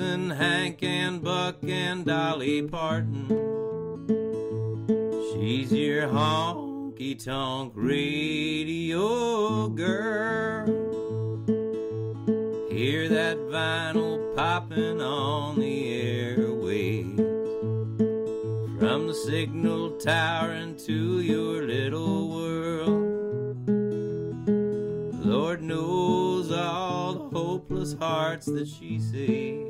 Introducing Hank and Buck and Dolly Parton. She's your honky tonk radio girl. Hear that vinyl popping on the airwaves from the signal tower into your little world. Lord knows all the hopeless hearts that she saves.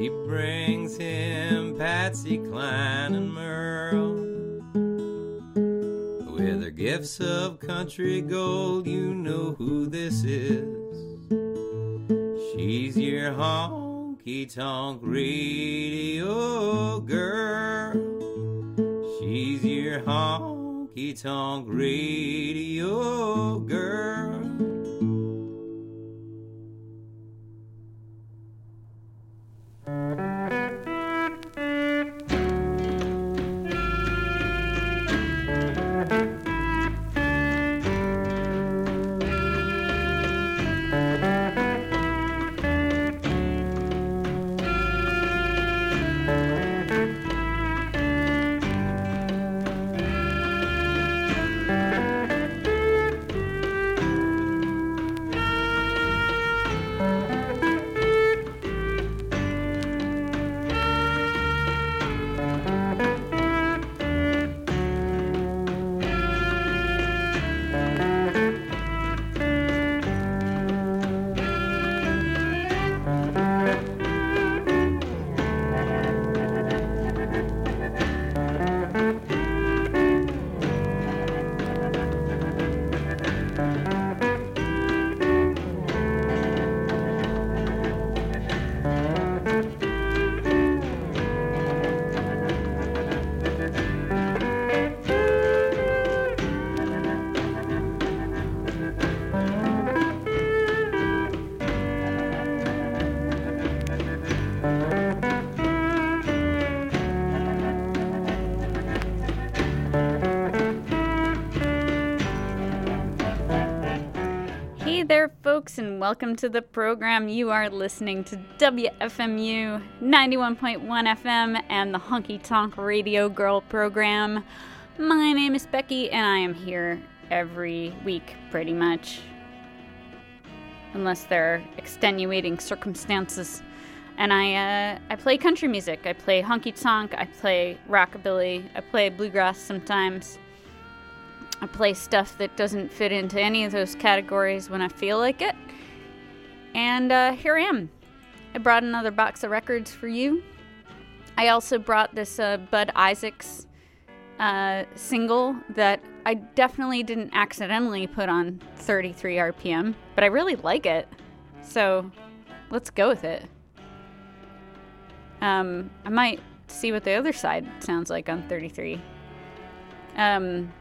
She brings him Patsy Cline and Merle. With her gifts of country gold, you know who this is. She's your honky tonk radio girl. She's your honky tonk radio girl. Hey and welcome to the program. You are listening to WFMU 91.1 FM and the Honky Tonk Radio Girl program. My name is Becky, and I am here every week, pretty much. Unless there are extenuating circumstances. And I, uh, I play country music. I play honky tonk. I play rockabilly. I play bluegrass sometimes. I play stuff that doesn't fit into any of those categories when I feel like it. And uh, here I am. I brought another box of records for you. I also brought this uh, Bud Isaacs uh, single that I definitely didn't accidentally put on 33 RPM, but I really like it. So let's go with it. Um, I might see what the other side sounds like on 33. Um,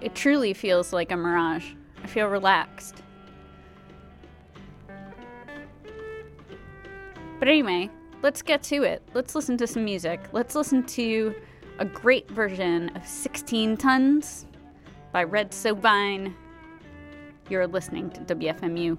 it truly feels like a mirage. I feel relaxed. But anyway, let's get to it. Let's listen to some music. Let's listen to a great version of 16 Tons by Red Sovine. You're listening to WFMU.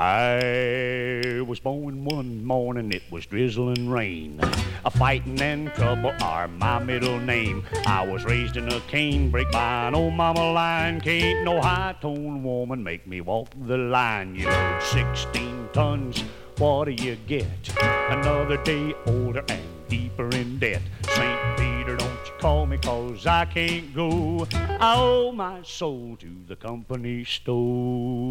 I was born one morning, it was drizzling rain. A fighting and trouble are my middle name. I was raised in a canebrake by an old mama line. Can't no high tone woman make me walk the line. You load 16 tons, what do you get? Another day older and deeper in debt. St. Peter, don't you call me, cause I can't go. I owe my soul to the company store.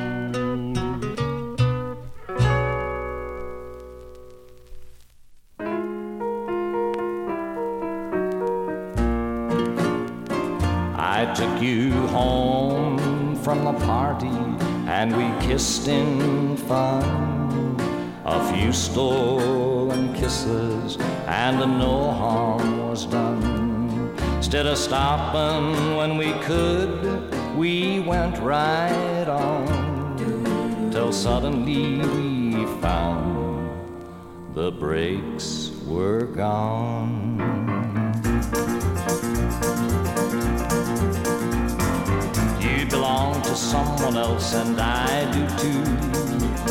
Took you home from the party and we kissed in fun. A few stolen kisses and no harm was done. Instead of stopping when we could, we went right on till suddenly we found the brakes were gone. Belong to someone else, and I do too.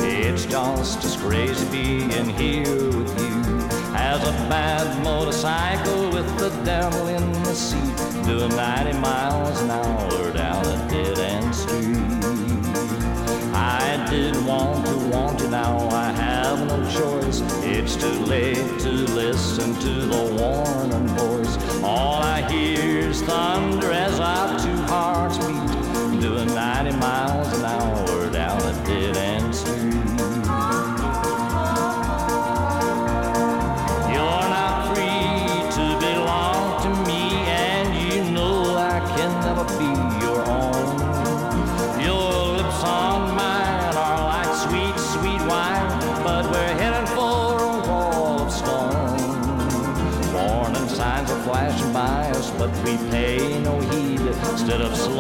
It's just as crazy being here with you as a bad motorcycle with the devil in the seat, doing 90 miles an hour down a dead end street. I did want to want you now, I have no choice. It's too late to listen to the warning voice. All I hear is thunder as our two hearts beat, doing 90 miles an hour down a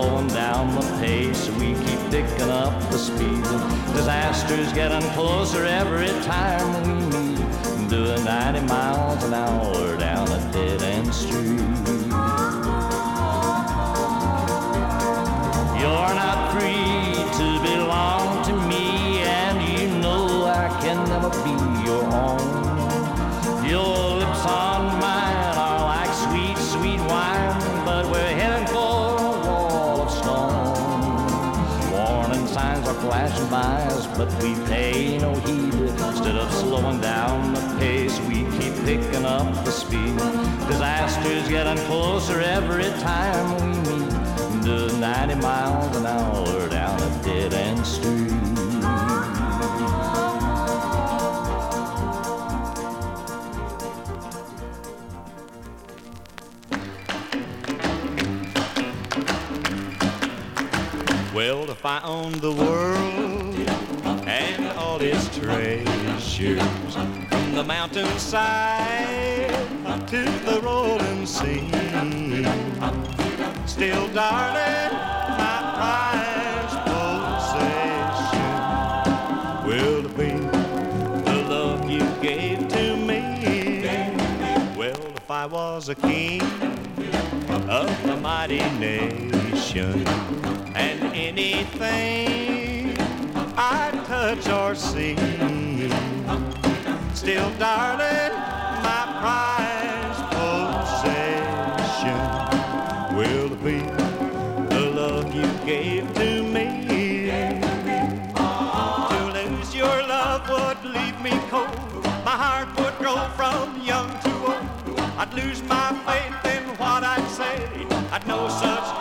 slowing down the pace, we keep picking up the speed. Disaster's getting closer every time we meet, doing 90 miles an hour down a dead end street. You're not free but we pay no heed. Instead of slowing down the pace, we keep picking up the speed. Disaster's getting closer every time we meet. Do 90 miles an hour down a dead end street. Well, if I owned the world its treasures, from the mountainside to the rolling sea, still, darling, my prized possession will be the love you gave to me. Well, if I was a king of a mighty nation and anything I touch or see. Still, darling, my prized possession will be the love you gave to me. To lose your love would leave me cold. My heart would grow from young to old. I'd lose my faith in what I'd say. I'd no such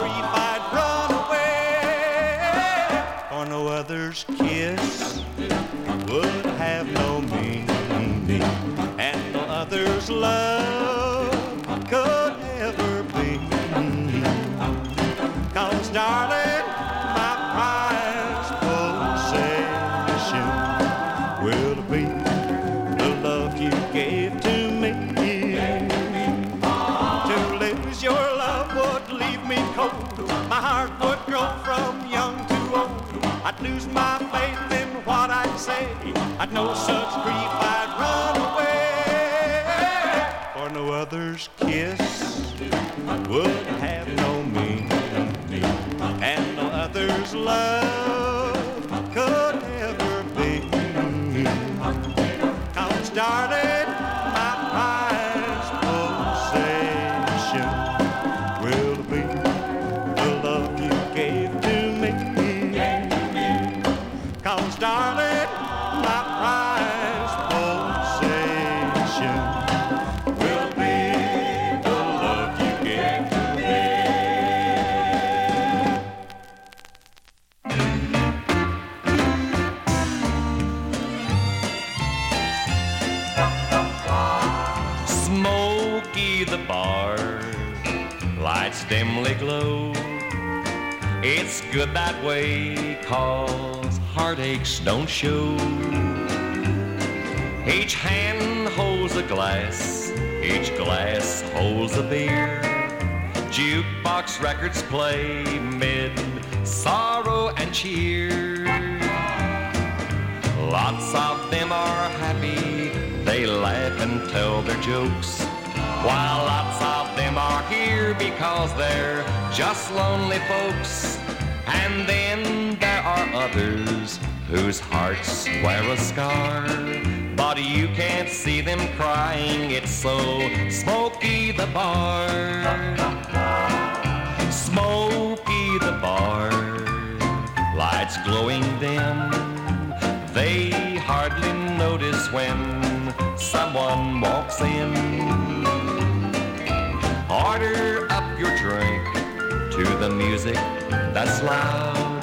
Darling, my prized possession will be the love you gave to me. To lose your love would leave me cold. My heart would grow from young to old. I'd lose my faith in what I'd say. I'd know such grief I'd run away. For no other's kiss would no other's love could ever be. Cause darling, good that way, cause heartaches don't show. Each hand holds a glass, each glass holds a beer. Jukebox records play mid sorrow and cheer. Lots of them are happy, they laugh and tell their jokes. While lots of them are here because they're just lonely folks. And then there are others whose hearts wear a scar. But you can't see them crying, it's so smoky the bar. Smoky the bar, lights glowing dim. They hardly notice when someone walks in. Order up your drink to the music that's loud.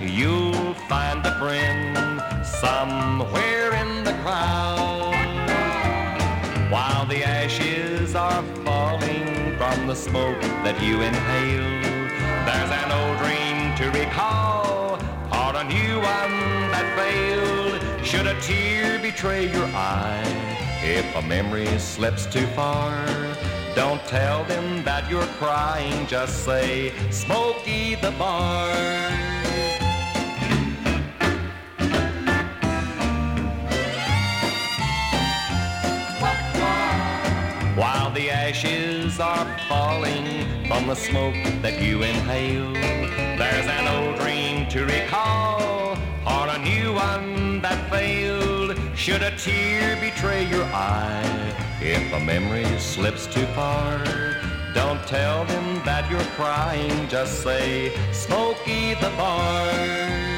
You'll find a friend somewhere in the crowd. While the ashes are falling from the smoke that you inhale, there's an old dream to recall, or a new one that failed. Should a tear betray your eye, if a memory slips too far, don't tell them that you're crying, just say, Smokey the Bar. While the ashes are falling from the smoke that you inhale, there's an old dream to recall, or a new one that failed. Should a tear betray your eye, if a memory slips too far, don't tell them that you're crying, just say, Smokey the Bar.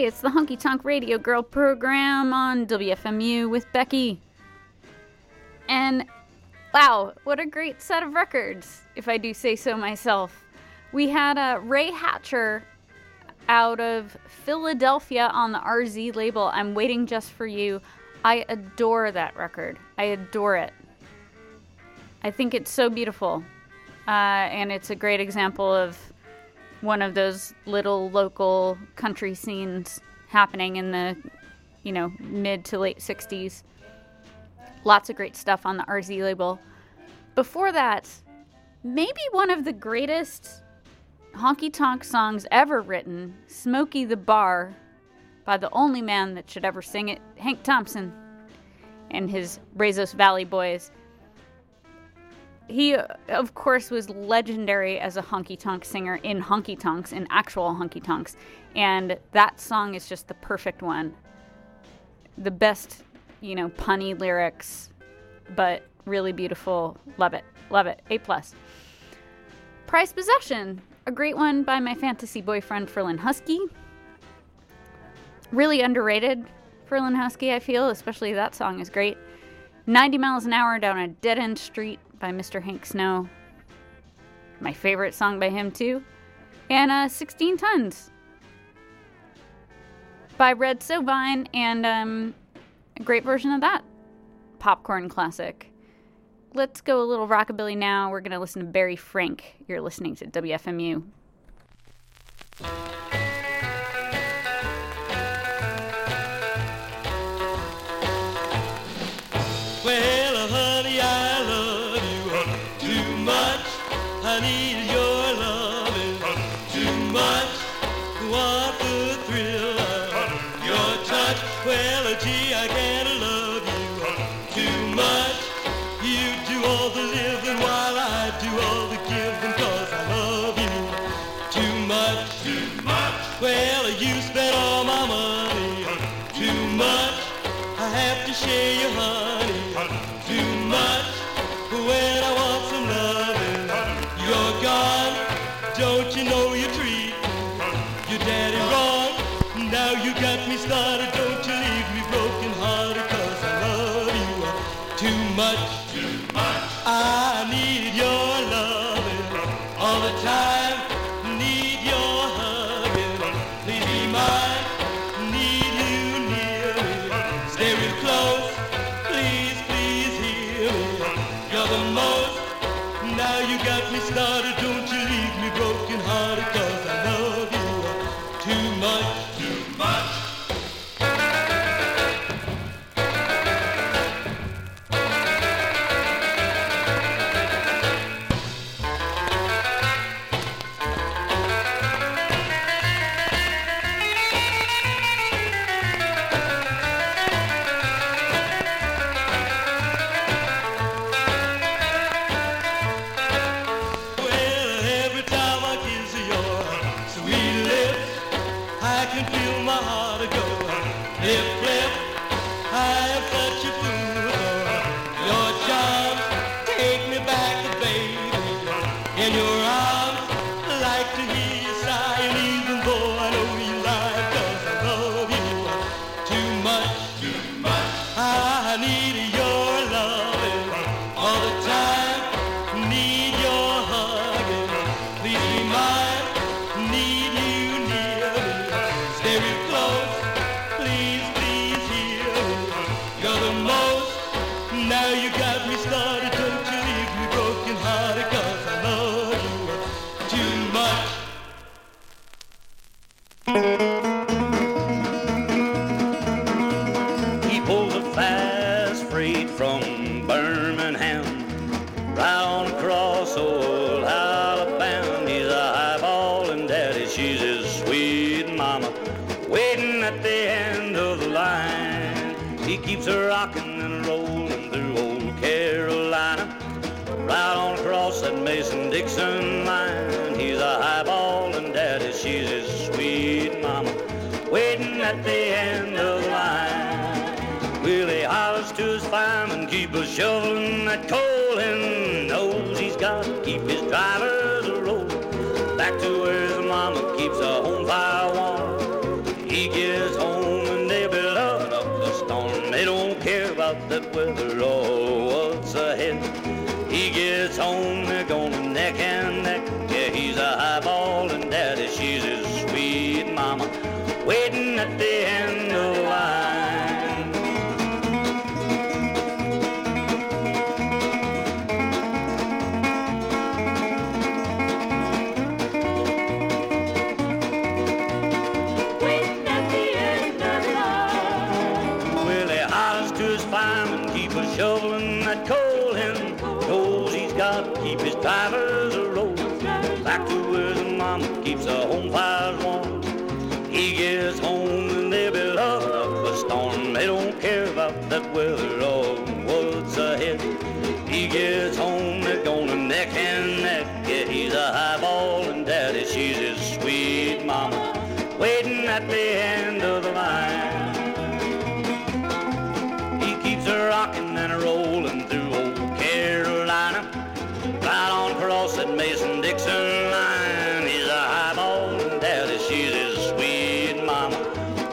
Hey, it's the Honky Tonk Radio Girl program on WFMU with Becky. And wow, what a great set of records, if I do say so myself. We had uh, Ray Hatcher out of Philadelphia on the RZ label. I'm waiting just for you. I adore that record. I adore it. I think it's so beautiful. Uh, and it's a great example of one of those little local country scenes happening in the, you know, mid to late 60s. Lots of great stuff on the RZ label. Before that, maybe one of the greatest honky tonk songs ever written, Smokey the Bar, by the only man that should ever sing it, Hank Thompson and his Brazos Valley Boys. He, of course, was legendary as a honky tonk singer in honky tonks, in actual honky tonks. And that song is just the perfect one. The best, you know, punny lyrics, but really beautiful. Love it. Love it. A plus. Prized Possession, a great one by my fantasy boyfriend Ferlin Husky. Really underrated Ferlin Husky, I feel, especially that song is great. 90 miles an hour down a dead end street by Mr. Hank Snow. My favorite song by him, too. And uh, 16 Tons by Red Sovine, and um, a great version of that popcorn classic. Let's go a little rockabilly now. We're going to listen to Barry Frank. You're listening to WFMU. feel my heart a go. Flip, flip, high. at the end of the line. Waiting at the end of the line. Willie hollers to his fireman, keep a shoveling that coal and knows he's got to keep his drivers a rollin'. Back to where his mama keeps the home fires warm. at the end of the line. He keeps a rocking and a rolling through old Carolina, right on across that Mason-Dixon line. He's a highball daddy, she's his sweet mama,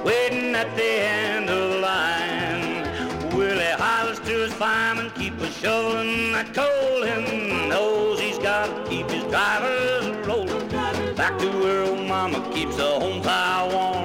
waiting at the end of the line. Willie hollers to his fireman, keep a shoveling that coal, and knows he's got to keep his drivers rolling back to where old mama keeps the home fire warm.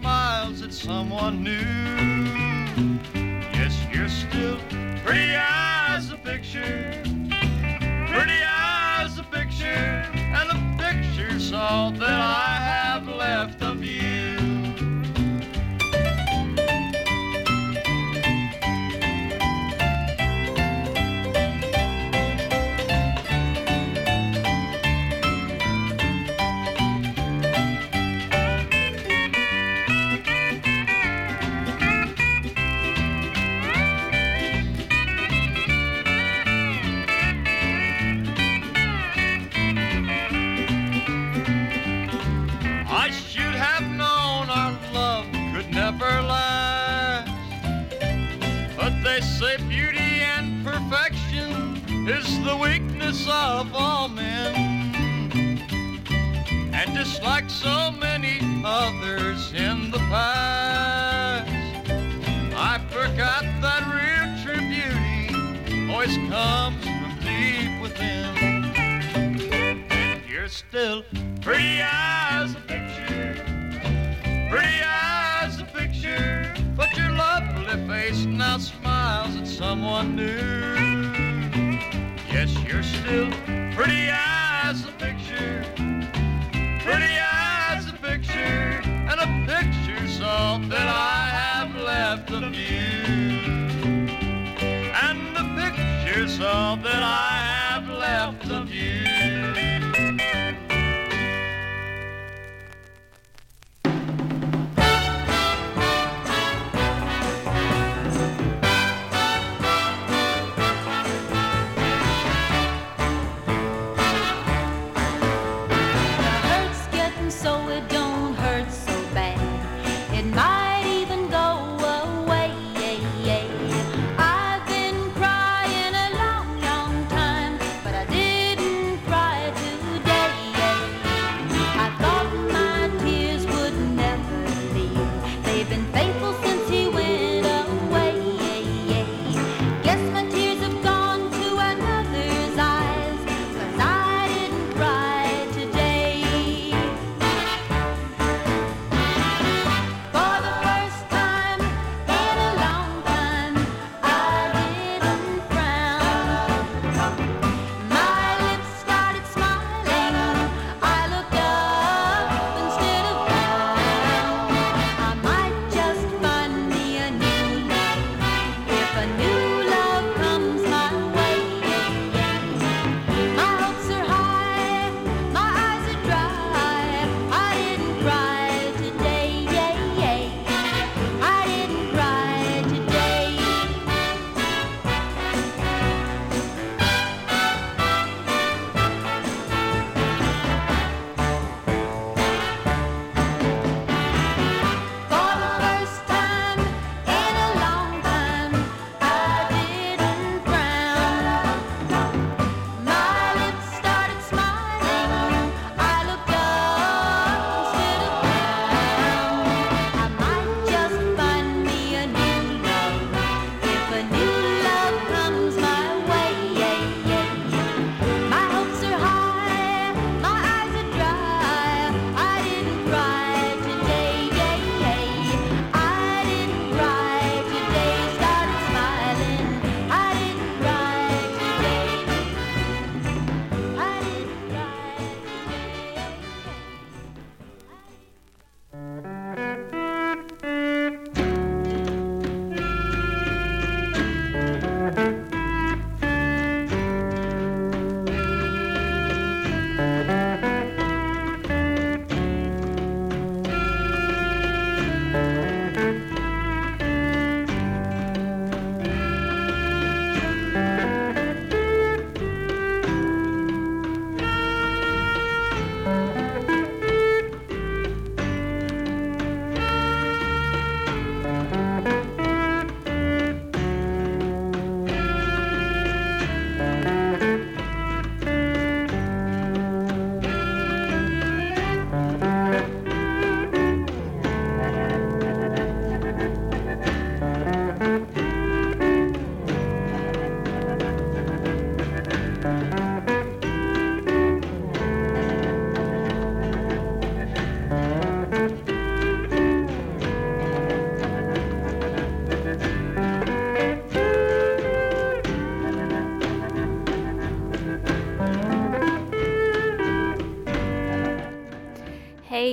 Smiles at someone new. Yes, you're still pretty of all men. And just like so many others in the past, I forgot that real true beauty always comes from deep within. And you're still pretty as a picture, pretty as a picture. But your lovely face now smiles at someone new. Yes, you're still pretty as a picture, pretty as a picture, and a picture's all that I have left of you. And the picture's all that I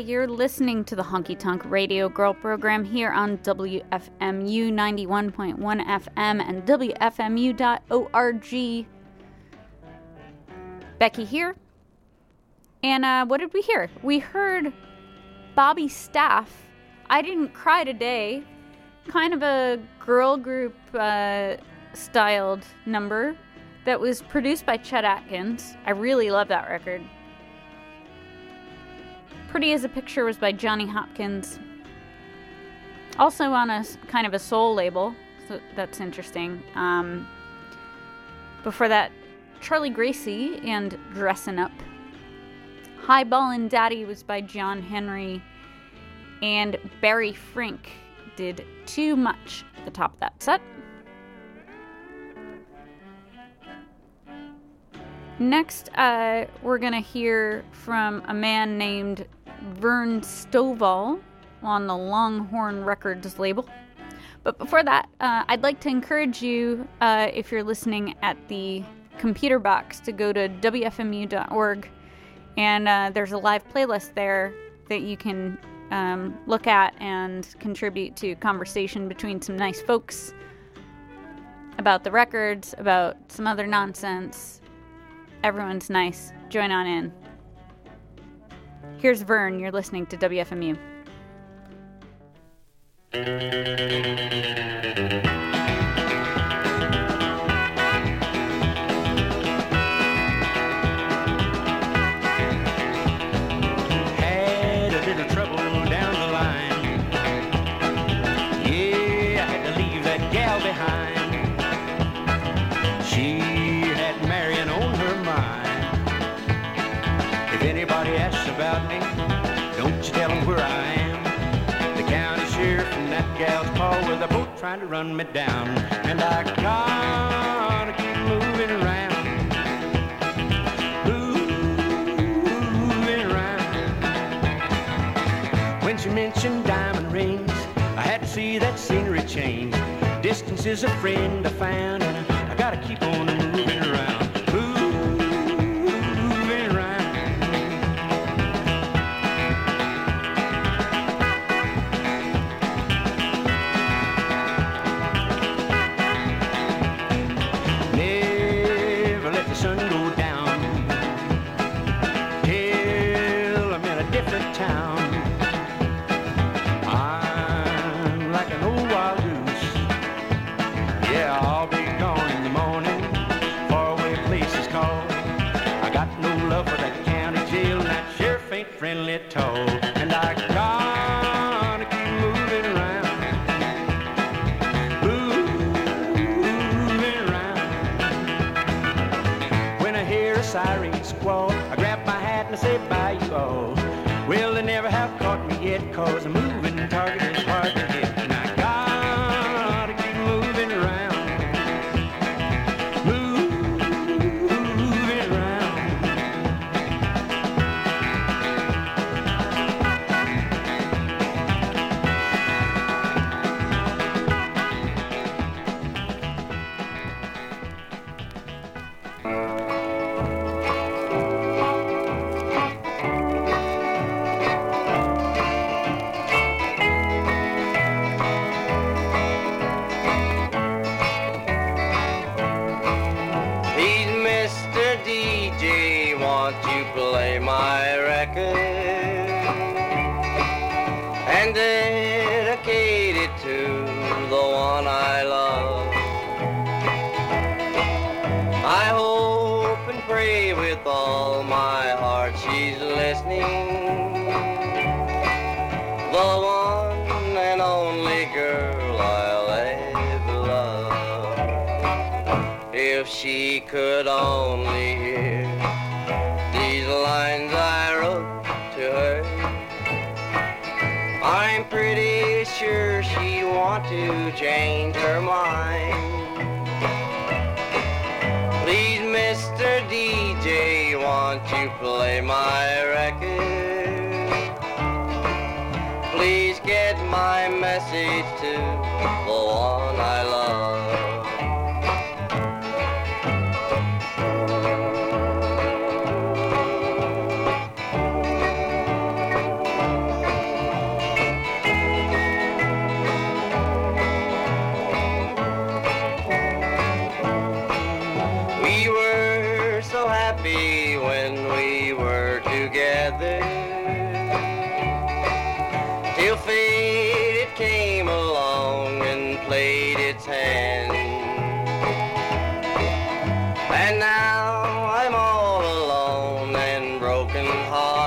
you're listening to the Honky Tonk Radio Girl program here on WFMU 91.1 FM and WFMU.org. Becky here. And uh, what did we hear? We heard Bobby Staff. I didn't cry today. Kind of a girl group uh, styled number that was produced by Chet Atkins. I really love that record. Pretty as a Picture was by Johnny Hopkins. Also on a kind of a soul label, so that's interesting. Um, before that, Charlie Gracie and Dressin' Up. Highballin' Daddy was by John Henry. And Barry Frink did Too Much at the top of that set. Next, uh, we're going to hear from a man named Vern Stovall on the Longhorn Records label. But before that, uh, I'd like to encourage you, uh, if you're listening at the computer box, to go to WFMU.org. And uh, there's a live playlist there that you can um, look at and contribute to conversation between some nice folks about the records, about some other nonsense. Everyone's nice. Join on in. Here's Vern. You're listening to WFMU. Trying to run me down. And I gotta keep moving around. Moving around. When she mentioned diamond rings, I had to see that scenery change. Distance is a friend I found, and I, gotta keep on moving around.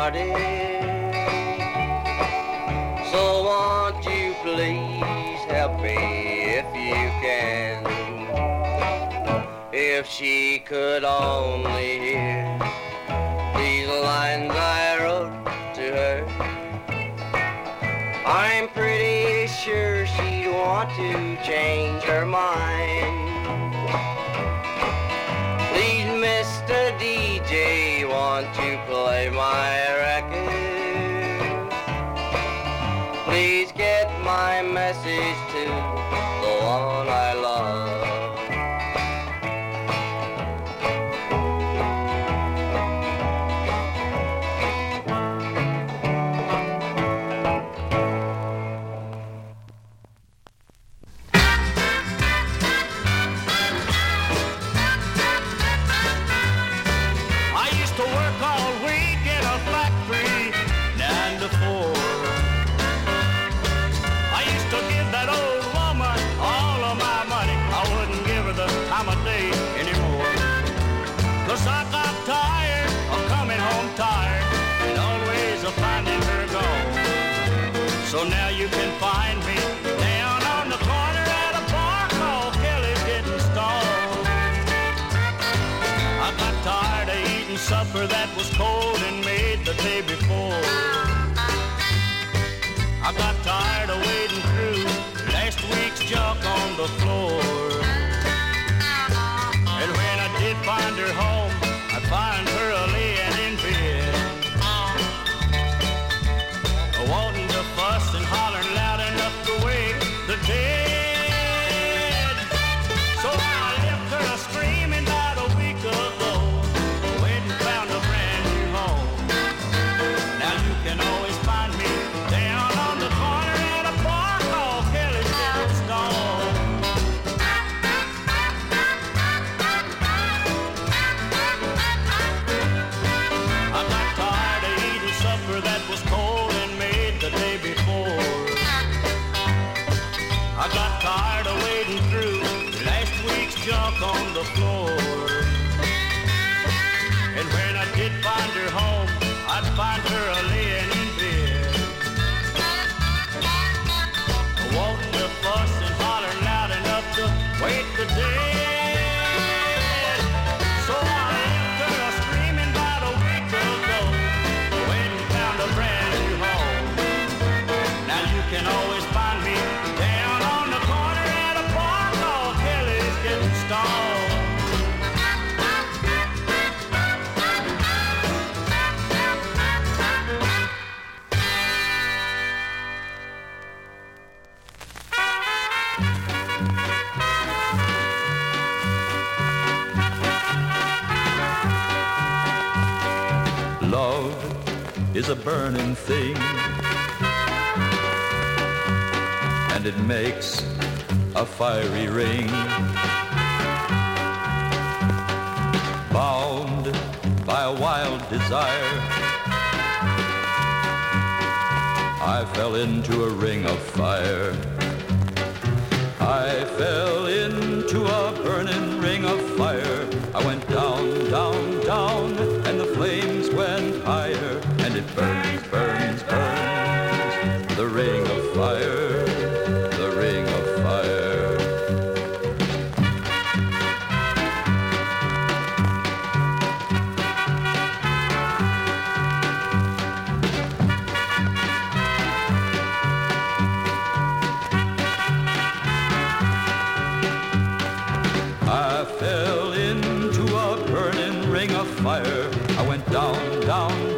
party. So won't you please help me if you can? If she could only hear these lines I wrote to her, I'm pretty sure she'd want to change her mind. DJ, won't you play my record? Please get my message to day before. I got tired of wading through last week's junk on the floor.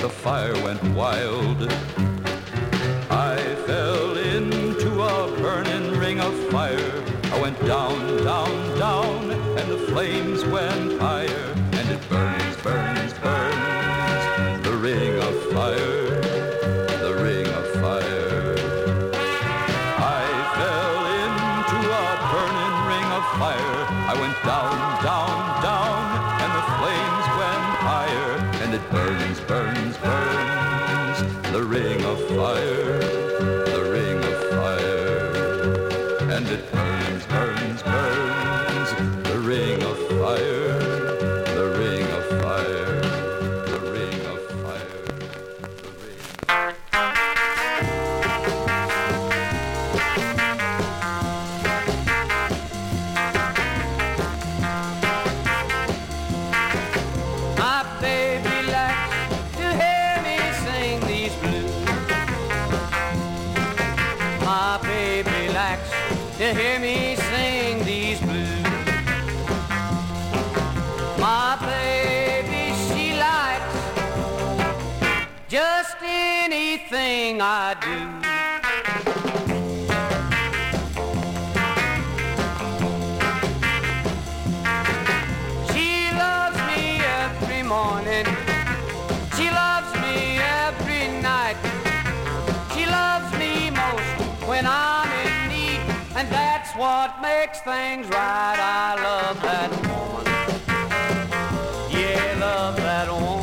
the fire went wild. I fell into a burning ring of fire. I went down, down, down, and the flames went And that's what makes things right. I love that woman. Yeah, love that woman.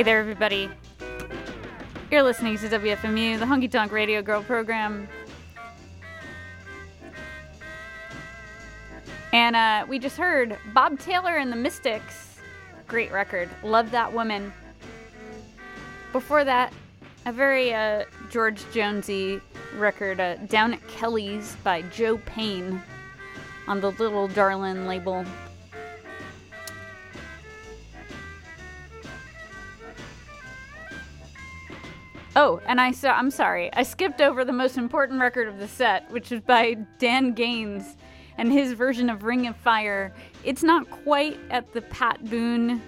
Hey there, everybody. You're listening to WFMU, the Honky Tonk Radio Girl program. And uh, we just heard Bob Taylor and the Mystics. Great record. Love that woman. Before that, a very uh, George Jonesy record, uh, Down at Kelly's by Joe Payne on the Little Darlin label. Oh, and I saw, I'm sorry, I skipped over the most important record of the set, which is by Dan Gaines and his version of Ring of Fire. It's not quite at the Pat Boone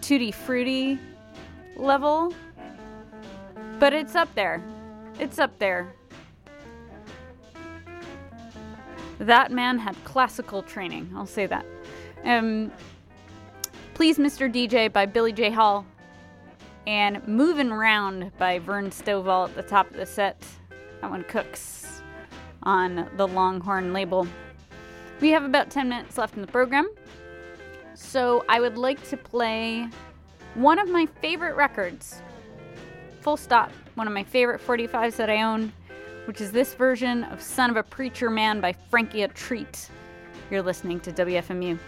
Tutti Frutti level, but it's up there. It's up there. That man had classical training, I'll say that. Um, Please, Mr. DJ by Billy J. Hall and Moving Round by Vern Stovall at the top of the set. That one cooks on the Longhorn label. We have about 10 minutes left in the program, so I would like to play one of my favorite records. Full stop. One of my favorite 45s that I own, which is this version of Son of a Preacher Man by Frankie a Treat. You're listening to WFMU.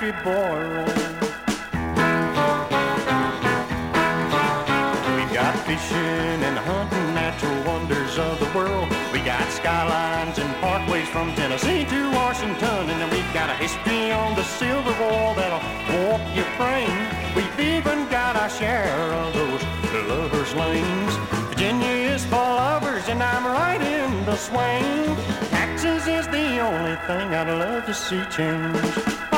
Country boy roam. We got fishing and hunting, natural wonders of the world. We got skylines and parkways from Tennessee to Washington, and then we've got a history on the Civil War that'll warp your brain. We've even got our share of those lovers' lanes. Virginia is for lovers, and I'm right in the swing. Taxes is the only thing I'd love to see change.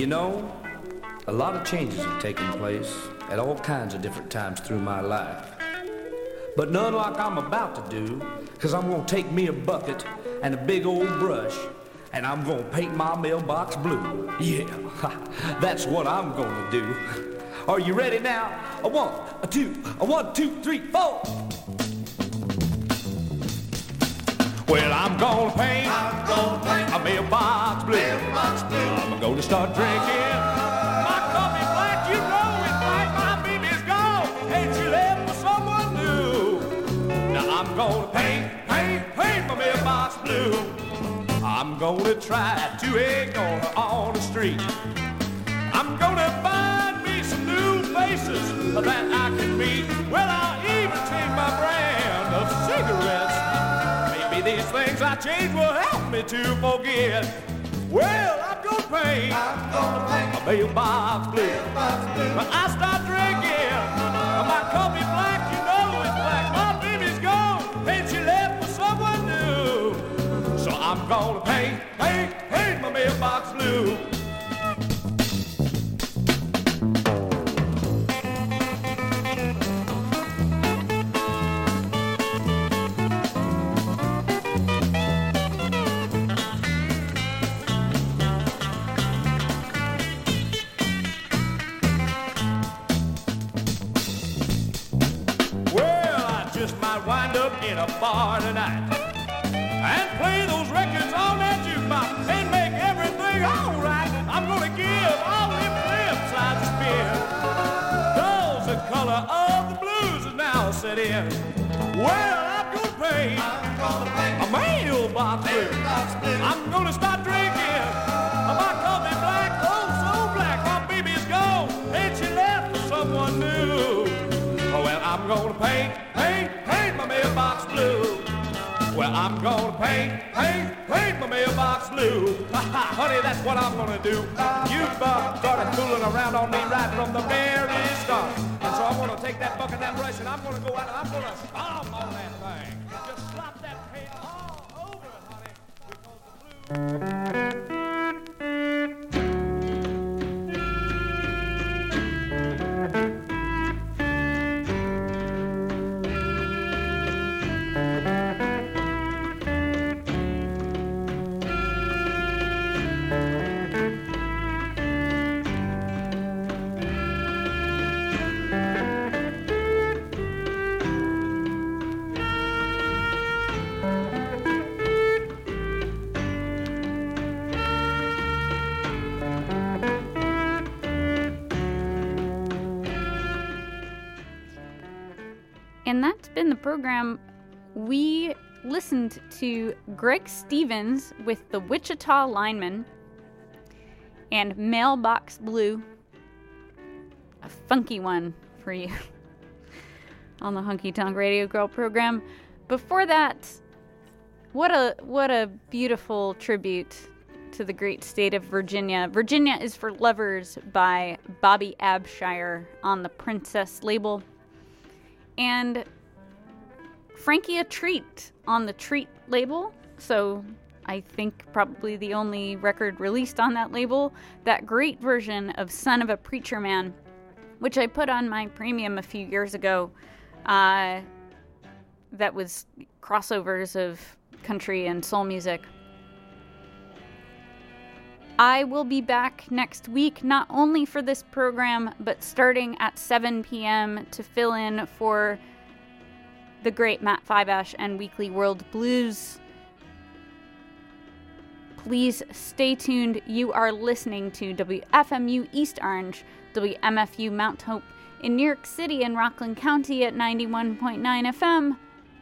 You know, a lot of changes have taken place at all kinds of different times through my life. But none like I'm about to do, because I'm going to take me a bucket and a big old brush, and I'm going to paint my mailbox blue. Yeah, that's what I'm going to do. Are you ready now? A one, a two, a one, two, three, four. Well, I'm gonna paint, I'm gonna paint a mailbox blue. Mailbox blue. I'm gonna start drinking. My coffee black, you know it's black. My baby's gone, and she left for someone new. Now I'm gonna paint, paint, paint my mailbox blue. I'm gonna try to ignore her on the street. I'm gonna find me some new faces that I can meet. Well, I'll even change my brand of cigarettes. Maybe these things I change will help me to forget. Well, I'm gonna paint, I'm gonna paint a mailbox blue. When I start drinking, my coffee black, you know it's black. My baby's gone, and she left for someone new. So I'm gonna paint, paint, paint my mailbox blue. A bar tonight and play those records on that jukebox and make everything alright. I'm gonna give all them sides a spin. Cause the color of the blues is now set in. Well, I'm gonna paint, I'm gonna paint a mailbox blue. I'm gonna start drinking. My coffee black, oh so black. My baby's gone and she left for someone new. Oh, well, I'm gonna paint, blue. Well, I'm gonna paint, paint, paint my mailbox blue. Honey, that's what I'm gonna do. You've uh, started fooling around on me right from the very start. And so I'm gonna take that bucket, that brush, and I'm gonna go out and I'm gonna stomp on that thing. Just slap that paint all over it, honey. Because the blue... And that's been the program. We listened to Greg Stevens with the Wichita Lineman and Mailbox Blue. A funky one for you on the Honky Tonk Radio Girl program. Before that, what a what a beautiful tribute to the great state of Virginia. Virginia is for Lovers by Bobby Abshire on the Princess label. And Frankie a Treat on the Treat label. So I think probably the only record released on that label. That great version of Son of a Preacher Man, which I put on my premium a few years ago. Uh, that was crossovers of country and soul music. I will be back next week, not only for this program, but starting at 7 p.m. to fill in for the great Matt Fibash and Weekly World Blues. Please stay tuned. You are listening to WFMU East Orange, WMFU Mount Hope in New York City and Rockland County at 91.9 FM,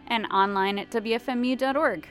and online at WFMU.org.